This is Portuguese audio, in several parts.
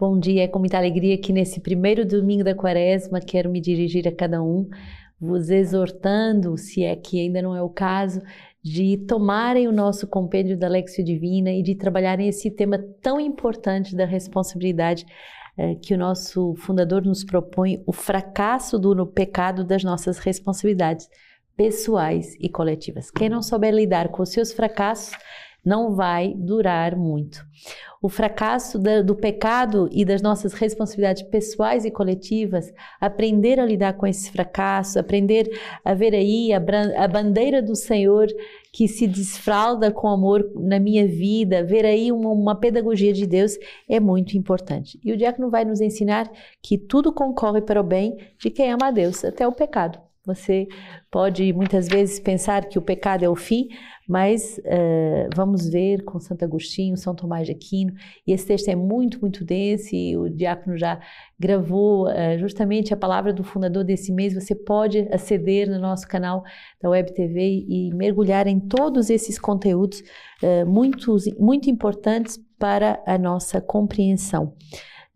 Bom dia, é com muita alegria que nesse primeiro domingo da quaresma quero me dirigir a cada um, vos exortando, se é que ainda não é o caso, de tomarem o nosso compêndio da Lexio Divina e de trabalharem esse tema tão importante da responsabilidade eh, que o nosso fundador nos propõe, o fracasso do pecado das nossas responsabilidades pessoais e coletivas. Quem não souber lidar com os seus fracassos não vai durar muito. O fracasso do pecado e das nossas responsabilidades pessoais e coletivas, aprender a lidar com esse fracasso, aprender a ver aí a, a bandeira do Senhor que se desfralda com amor na minha vida, ver aí uma, uma, pedagogia de Deus é muito importante. E o diácono vai nos ensinar que tudo concorre para o bem de quem ama a Deus, até o pecado. Você pode muitas vezes pensar que o pecado é o fim, mas uh, vamos ver com Santo Agostinho, São Tomás de Aquino, e esse texto é muito, muito denso, e o diácono já gravou uh, justamente a palavra do fundador desse mês. Você pode aceder no nosso canal da Web TV e mergulhar em todos esses conteúdos uh, muito, muito importantes para a nossa compreensão.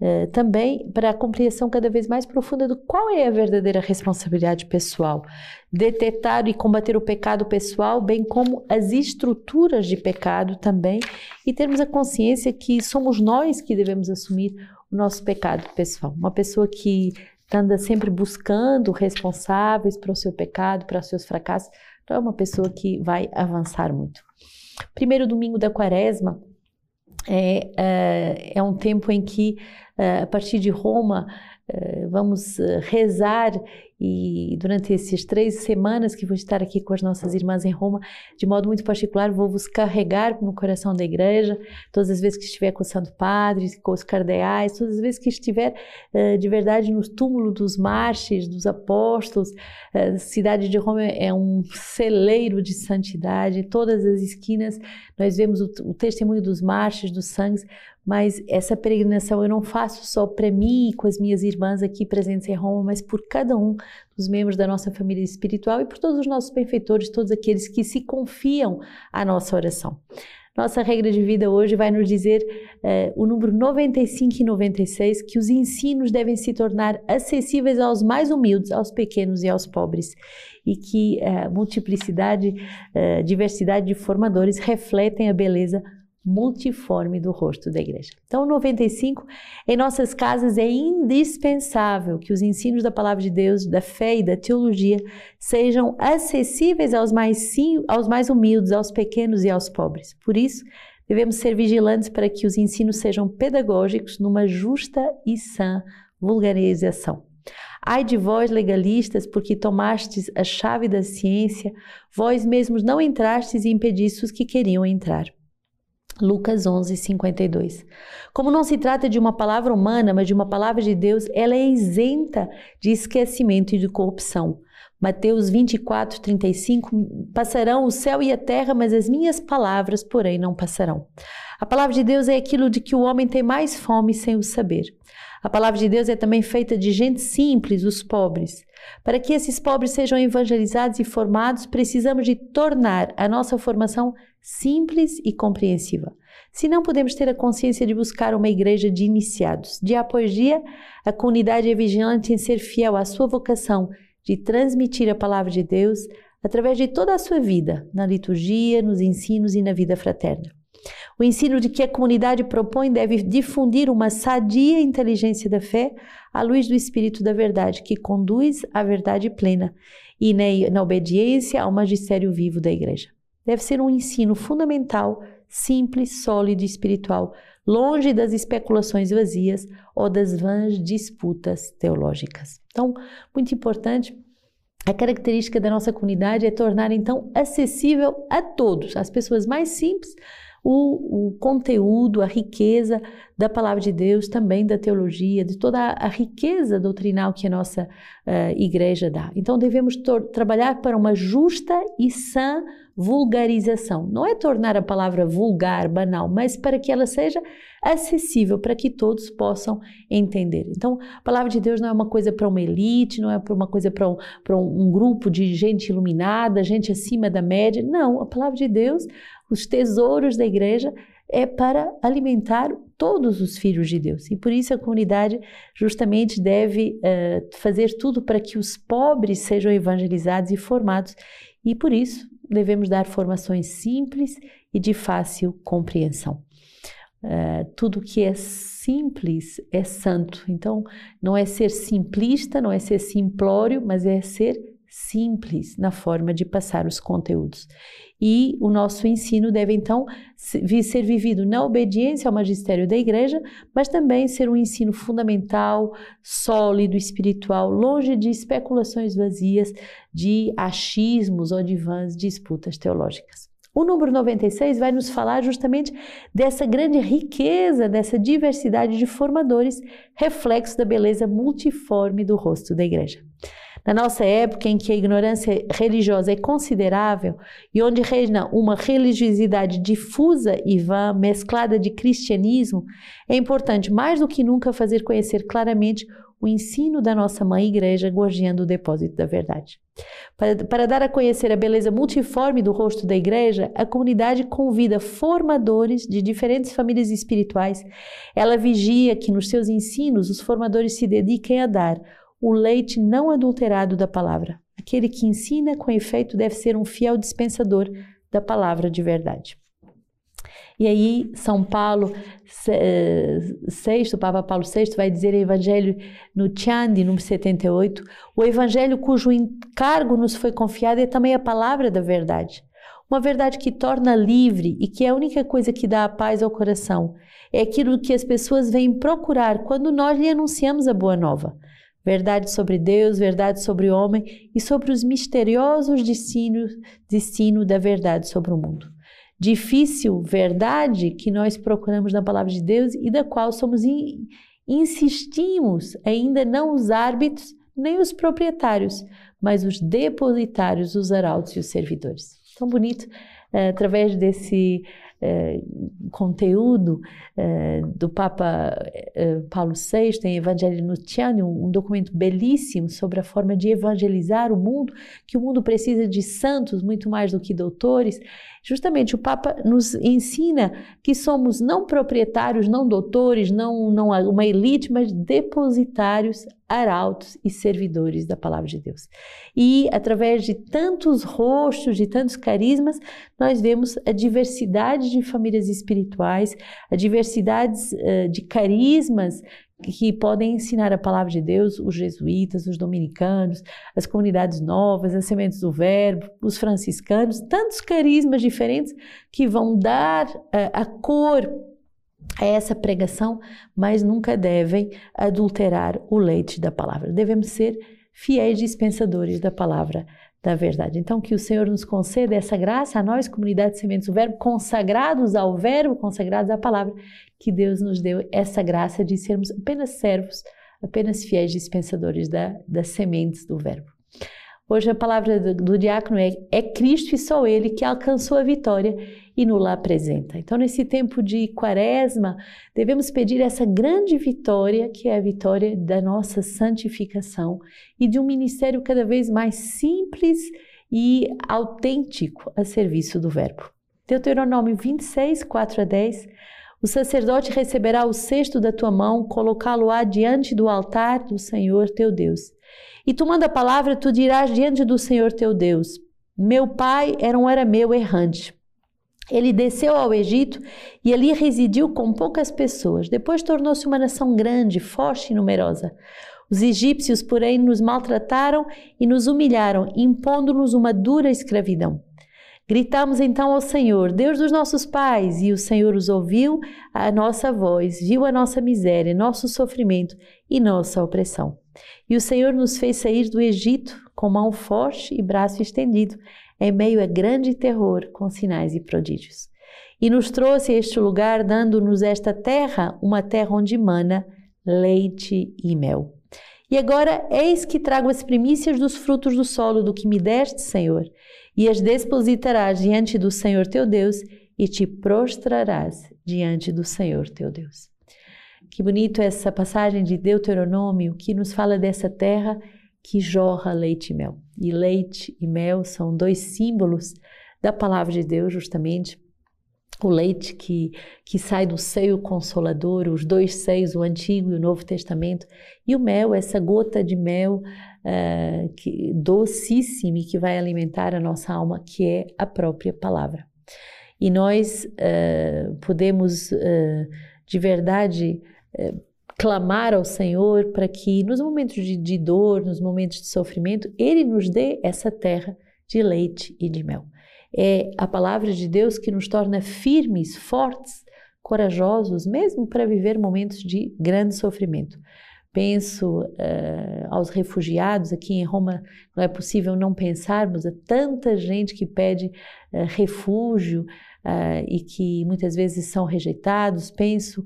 Uh, também para a compreensão cada vez mais profunda do qual é a verdadeira responsabilidade pessoal, detectar e combater o pecado pessoal, bem como as estruturas de pecado também, e termos a consciência que somos nós que devemos assumir o nosso pecado pessoal. Uma pessoa que anda sempre buscando responsáveis para o seu pecado, para os seus fracassos, não é uma pessoa que vai avançar muito. Primeiro domingo da quaresma é, é, é um tempo em que eh, a partir de Roma, eh, vamos eh, rezar e durante essas três semanas que vou estar aqui com as nossas irmãs em Roma, de modo muito particular, vou vos carregar no coração da igreja, todas as vezes que estiver com o Santo Padre, com os cardeais, todas as vezes que estiver de verdade no túmulo dos mártires, dos apóstolos. A cidade de Roma é um celeiro de santidade, todas as esquinas nós vemos o, o testemunho dos mártires, dos sangues, mas essa peregrinação eu não faço só para mim e com as minhas irmãs aqui presentes em Roma, mas por cada um dos membros da nossa família espiritual e por todos os nossos benfeitores, todos aqueles que se confiam à nossa oração. Nossa regra de vida hoje vai nos dizer uh, o número 95 e 96 que os ensinos devem se tornar acessíveis aos mais humildes, aos pequenos e aos pobres, e que a uh, multiplicidade, uh, diversidade de formadores refletem a beleza multiforme do rosto da igreja. Então, 95, em nossas casas é indispensável que os ensinos da palavra de Deus, da fé e da teologia sejam acessíveis aos mais, aos mais humildes, aos pequenos e aos pobres. Por isso, devemos ser vigilantes para que os ensinos sejam pedagógicos numa justa e sã vulgarização. Ai de vós, legalistas, porque tomastes a chave da ciência, vós mesmos não entrastes e impedistes os que queriam entrar. Lucas 11, 52. Como não se trata de uma palavra humana, mas de uma palavra de Deus, ela é isenta de esquecimento e de corrupção. Mateus 24, 35. Passarão o céu e a terra, mas as minhas palavras, porém, não passarão. A palavra de Deus é aquilo de que o homem tem mais fome sem o saber. A palavra de Deus é também feita de gente simples, os pobres. Para que esses pobres sejam evangelizados e formados, precisamos de tornar a nossa formação simples e compreensiva. Se não podemos ter a consciência de buscar uma igreja de iniciados. Dia após dia, a comunidade é vigilante em ser fiel à sua vocação de transmitir a palavra de Deus através de toda a sua vida, na liturgia, nos ensinos e na vida fraterna. O ensino de que a comunidade propõe deve difundir uma sadia inteligência da fé à luz do Espírito da Verdade, que conduz à verdade plena e na, obediência ao magistério vivo da Igreja deve ser um ensino fundamental, simples, sólido e espiritual, longe das especulações vazias ou das vãs disputas teológicas. Então, muito importante, a característica da nossa comunidade é tornar então acessível a todos, as pessoas mais simples, o, o, conteúdo, a riqueza da palavra de Deus, também da teologia, de toda a, a riqueza doutrinal que a nossa uh, igreja dá. Então devemos trabalhar para uma justa e sã vulgarização. Não é tornar a palavra vulgar, banal, mas para que ela seja acessível, para que todos possam entender. Então, a palavra de Deus não é uma coisa para uma elite, não é uma coisa para um, para um grupo de gente iluminada, gente acima da média. Não, a palavra de Deus, os tesouros da igreja, é para alimentar todos os filhos de Deus. E por isso a comunidade justamente deve uh, fazer tudo para que os pobres sejam evangelizados e formados. E por isso devemos dar formações simples e de fácil compreensão. Uh, tudo que é simples é santo. Então, não é ser simplista, não é ser simplório, mas é ser simples na forma de passar os conteúdos. E o nosso ensino deve então ser vivido na obediência ao magistério da igreja, mas também ser um ensino fundamental, sólido, espiritual, longe de especulações vazias, de achismos ou de vãs disputas teológicas. O número 96 vai nos falar justamente dessa grande riqueza, dessa diversidade de formadores, reflexo da beleza multiforme do rosto da igreja. Na nossa época, em que a ignorância religiosa é considerável e onde reina uma religiosidade difusa e vã, mesclada de cristianismo, é importante mais do que nunca fazer conhecer claramente o ensino da nossa mãe igreja, gorjeando o depósito da verdade. Para, para, dar a conhecer a beleza multiforme do rosto da igreja, a comunidade convida formadores de diferentes famílias espirituais. Ela vigia que nos seus ensinos os formadores se dediquem a dar o leite não adulterado da palavra. Aquele que ensina com efeito deve ser um fiel dispensador da palavra de verdade. E aí, São Paulo VI, o Papa Paulo VI, vai dizer o Evangelho no Tiandi, número 78, o Evangelho cujo encargo nos foi confiado é também a palavra da verdade. Uma verdade que torna livre e que é a única coisa que dá a paz ao coração. É aquilo que as pessoas vêm procurar quando nós lhe anunciamos a boa nova verdade sobre Deus, verdade sobre o homem e sobre os misteriosos destinos destino da verdade sobre o mundo. Difícil verdade que nós procuramos na palavra de Deus e da qual somos in, insistimos ainda não os árbitros nem os proprietários, mas os depositários, os arautos e os servidores. Tão bonito, através desse é, conteúdo é, do Papa Paulo VI em Evangelho Nutiani, um, um documento belíssimo sobre a forma de evangelizar o mundo, que o mundo precisa de santos muito mais do que doutores. Justamente o Papa nos ensina que somos não proprietários, não doutores, não, não uma elite, mas depositários, arautos e servidores da palavra de Deus. E através de tantos rostos, de tantos carismas, nós vemos a diversidade de famílias espirituais, a diversidade uh, de carismas que podem ensinar a palavra de Deus, os jesuítas, os dominicanos, as comunidades novas, as sementes do verbo, os franciscanos, tantos carismas diferentes que vão dar uh, a cor a essa pregação, mas nunca devem adulterar o leite da palavra. Devemos ser fiéis dispensadores da palavra da verdade. Então, que o Senhor nos conceda essa graça a nós, comunidade de sementes do Verbo, consagrados ao Verbo, consagrados à palavra, que Deus nos deu essa graça de sermos apenas servos, apenas fiéis dispensadores da, das sementes do Verbo. Hoje a palavra do, do diácono é, é Cristo e só Ele que alcançou a vitória e nos apresenta. Então, nesse tempo de quaresma, devemos pedir essa grande vitória, que é a vitória da nossa santificação e de um ministério cada vez mais simples e autêntico a serviço do Verbo. Deuteronômio 26, 4 a 10. O sacerdote receberá o cesto da tua mão, colocá-lo-á diante do altar do Senhor teu Deus. E tomando a palavra, tu dirás diante do Senhor teu Deus: Meu pai era um arameu errante ele desceu ao Egito e ali residiu com poucas pessoas. Depois tornou-se uma nação grande, forte e numerosa. Os egípcios, porém, nos maltrataram e nos humilharam, impondo-nos uma dura escravidão. Gritamos então ao Senhor, Deus dos nossos pais, e o Senhor os ouviu a nossa voz, viu a nossa miséria, nosso sofrimento e nossa opressão. E o Senhor nos fez sair do Egito com mão forte e braço estendido em meio a grande terror com sinais e prodígios. E nos trouxe a este lugar, dando-nos esta terra, uma terra onde mana leite e mel. E agora, eis que trago as primícias dos frutos do solo do que me deste, Senhor, e as depositarás diante do Senhor teu Deus, e te prostrarás diante do Senhor teu Deus. Que bonito essa passagem de Deuteronômio que nos fala dessa terra que jorra leite e mel. E leite e mel são dois símbolos da palavra de Deus, justamente. o leite que, que sai do seio consolador, os dois seios, o Antigo e o Novo Testamento, e o mel, essa gota de mel uh, que, docíssima que vai alimentar a nossa alma, que é a própria palavra. E nós uh, podemos, uh, de verdade, clamar ao Senhor para que nos momentos de, de dor, nos momentos de sofrimento, Ele nos dê essa terra de leite e de mel. É a palavra de Deus que nos torna firmes, fortes, corajosos, mesmo para viver momentos de grande sofrimento. Penso uh, aos refugiados aqui em Roma, não é possível não pensarmos, há tanta gente que pede uh, refúgio, uh, e que muitas vezes são rejeitados. Penso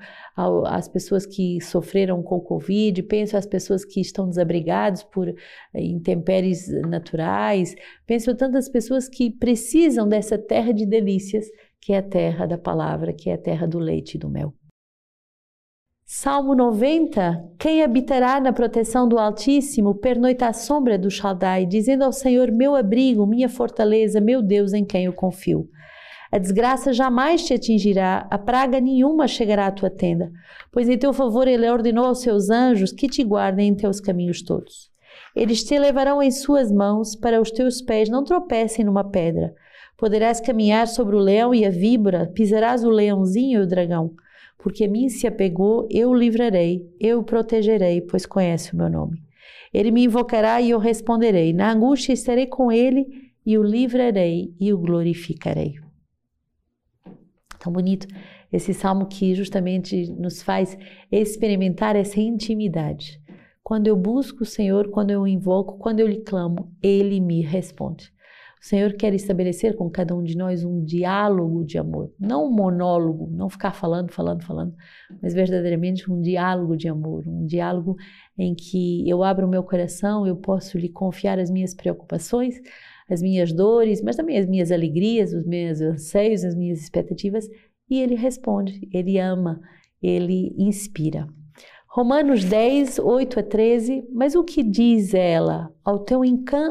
às pessoas que sofreram com o Covid, penso às pessoas que estão desabrigadas por uh, intempéries naturais, penso a tantas pessoas que precisam dessa terra de delícias, que é a terra da palavra, que é a terra do leite e do mel. Salmo 90: Quem habitará na proteção do Altíssimo pernoita à sombra do Shaddai, dizendo ao Senhor: Meu abrigo, minha fortaleza, meu Deus em quem eu confio. A desgraça jamais te atingirá, a praga nenhuma chegará à tua tenda, pois em teu favor ele ordenou aos seus anjos que te guardem em teus caminhos todos. Eles te levarão em suas mãos para os teus pés não tropecem numa pedra. Poderás caminhar sobre o leão e a víbora, pisarás o leãozinho e o dragão. Porque a mim se apegou, eu o livrarei, eu o protegerei, pois conhece o meu nome. Ele me invocará e eu responderei. Na angústia estarei com ele e o livrarei e o glorificarei. Tão bonito esse salmo que justamente nos faz experimentar essa intimidade. Quando eu busco o Senhor, quando eu o invoco, quando eu lhe clamo, ele me responde. O Senhor quer estabelecer com cada um de nós um diálogo de amor, não um monólogo, não ficar falando, falando, falando, mas verdadeiramente um diálogo de amor, um diálogo em que eu abro o meu coração, eu posso lhe confiar as minhas preocupações, as minhas dores, mas também as minhas alegrias, os meus anseios, as minhas expectativas, e ele responde, ele ama, ele inspira. Romanos 10, 8 a 13, mas o que diz ela? Ao teu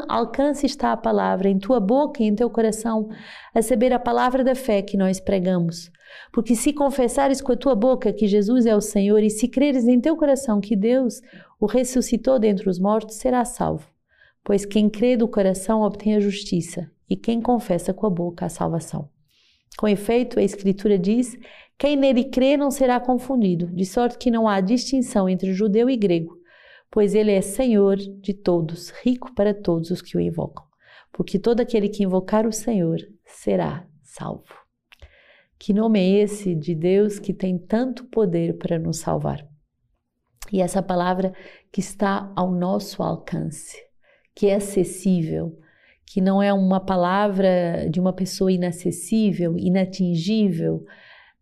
alcance está a palavra, em tua boca e em teu coração, a saber a palavra da fé que nós pregamos. Porque se confessares com a tua boca que Jesus é o Senhor e se creres em teu coração que Deus o ressuscitou dentre os mortos, serás salvo. Pois quem crê do coração obtém a justiça, e quem confessa com a boca a salvação. Com efeito, a Escritura diz: quem nele crê não será confundido, de sorte que não há distinção entre judeu e grego, pois ele é Senhor de todos, rico para todos os que o invocam. Porque todo aquele que invocar o Senhor será salvo. Que nome é esse de Deus que tem tanto poder para nos salvar? E essa palavra que está ao nosso alcance que é acessível, que não é uma palavra de uma pessoa inacessível, inatingível,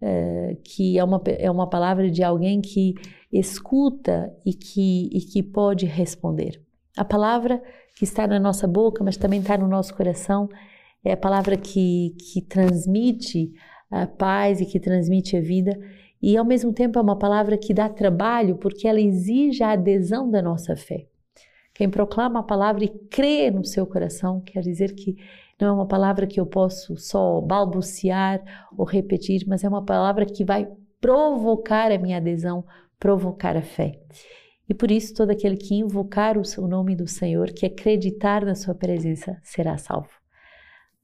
é, que é uma, é uma palavra de alguém que escuta e que, e que pode responder. A palavra que está na nossa boca, mas também está no nosso coração, é a palavra que, que transmite a paz e que transmite a vida, e ao mesmo tempo é uma palavra que dá trabalho porque ela exige a adesão da nossa fé. Quem proclama a palavra e crê no seu coração, quer dizer que não é uma palavra que eu posso só balbuciar ou repetir, mas é uma palavra que vai provocar a minha adesão, provocar a fé. E por isso, todo aquele que invocar o nome do Senhor, que acreditar na sua presença, será salvo.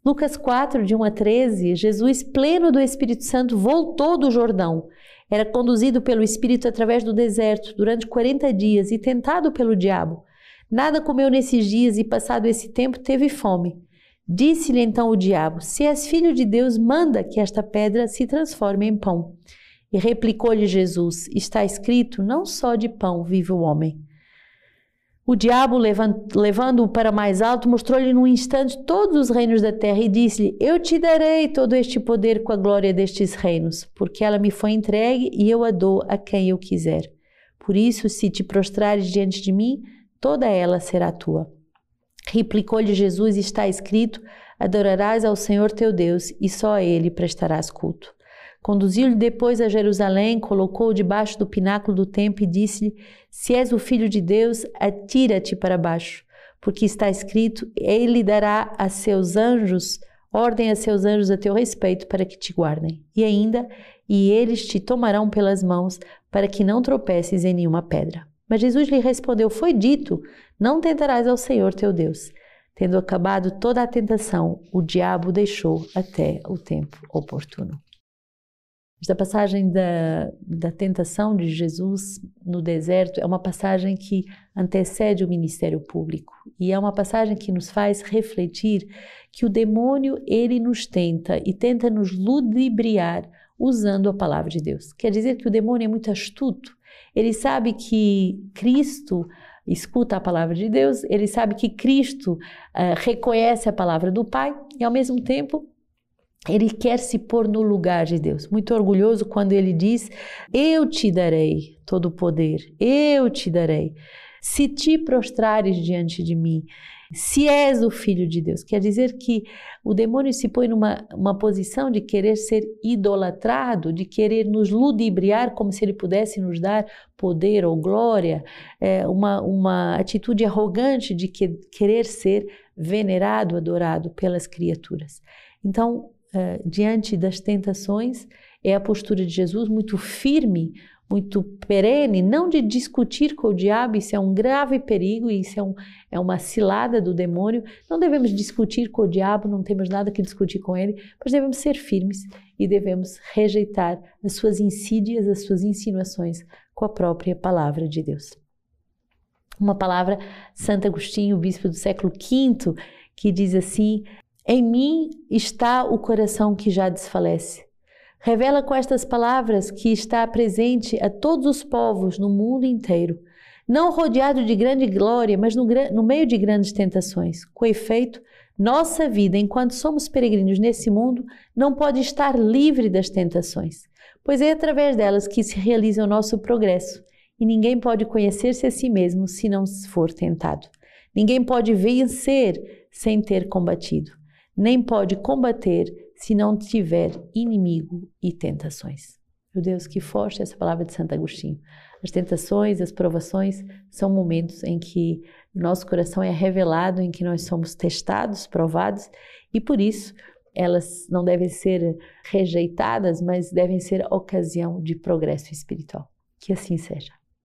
Lucas 4, de 1 a 13, Jesus, pleno do Espírito Santo, voltou do Jordão. Era conduzido pelo Espírito através do deserto durante 40 dias e tentado pelo diabo. Nada comeu nesses dias e, passado esse tempo, teve fome. Disse-lhe então o diabo: Se és filho de Deus, manda que esta pedra se transforme em pão. E replicou-lhe Jesus: Está escrito: Não só de pão vive o homem. O diabo, levando-o para mais alto, mostrou-lhe num instante todos os reinos da terra e disse-lhe: Eu te darei todo este poder com a glória destes reinos, porque ela me foi entregue e eu a dou a quem eu quiser. Por isso, se te prostrares diante de mim, toda ela será tua. Replicou-lhe Jesus: Está escrito: Adorarás ao Senhor teu Deus e só a ele prestarás culto. Conduziu-lhe depois a Jerusalém, colocou-o debaixo do pináculo do templo e disse-lhe: Se és o filho de Deus, atira-te para baixo, porque está escrito: Ele dará a seus anjos ordem a seus anjos a teu respeito para que te guardem. E ainda, e eles te tomarão pelas mãos para que não tropeces em nenhuma pedra. Mas Jesus lhe respondeu: Foi dito: Não tentarás ao Senhor teu Deus. Tendo acabado toda a tentação, o diabo deixou até o tempo oportuno. Esta passagem da, da tentação de Jesus no deserto é uma passagem que antecede o ministério público e é uma passagem que nos faz refletir que o demônio ele nos tenta e tenta nos ludibriar usando a palavra de Deus. Quer dizer que o demônio é muito astuto. Ele sabe que Cristo escuta a palavra de Deus, ele sabe que Cristo uh, reconhece a palavra do Pai e ao mesmo tempo ele quer se pôr no lugar de Deus. Muito orgulhoso quando ele diz: Eu te darei todo o poder, eu te darei. Se te prostrares diante de mim, se és o filho de Deus. Quer dizer que o demônio se põe numa uma posição de querer ser idolatrado, de querer nos ludibriar como se ele pudesse nos dar poder ou glória, é uma, uma atitude arrogante de que, querer ser venerado, adorado pelas criaturas. Então, uh, diante das tentações, é a postura de Jesus muito firme, muito perene, não de discutir com o diabo, isso é um grave perigo, isso é, um, é uma cilada do demônio. Não devemos discutir com o diabo, não temos nada que discutir com ele, mas devemos ser firmes e devemos rejeitar as suas insídias, as suas insinuações com a própria palavra de Deus. Uma palavra, Santo Agostinho, bispo do século V, que diz assim: em mim está o coração que já desfalece. Revela com estas palavras que está presente a todos os povos no mundo inteiro, não rodeado de grande glória, mas no, no meio de grandes tentações. Com efeito, nossa vida, enquanto somos peregrinos nesse mundo, não pode estar livre das tentações, pois é através delas que se realiza o nosso progresso, e ninguém pode conhecer-se a si mesmo se não for tentado. Ninguém pode vencer sem ter combatido nem pode combater se não tiver inimigo e tentações. Meu Deus, que forte essa palavra de Santo Agostinho. As tentações, as provações são momentos em que nosso coração é revelado, em que nós somos testados, provados, e por isso elas não devem ser rejeitadas, mas devem ser ocasião de progresso espiritual. Que assim seja.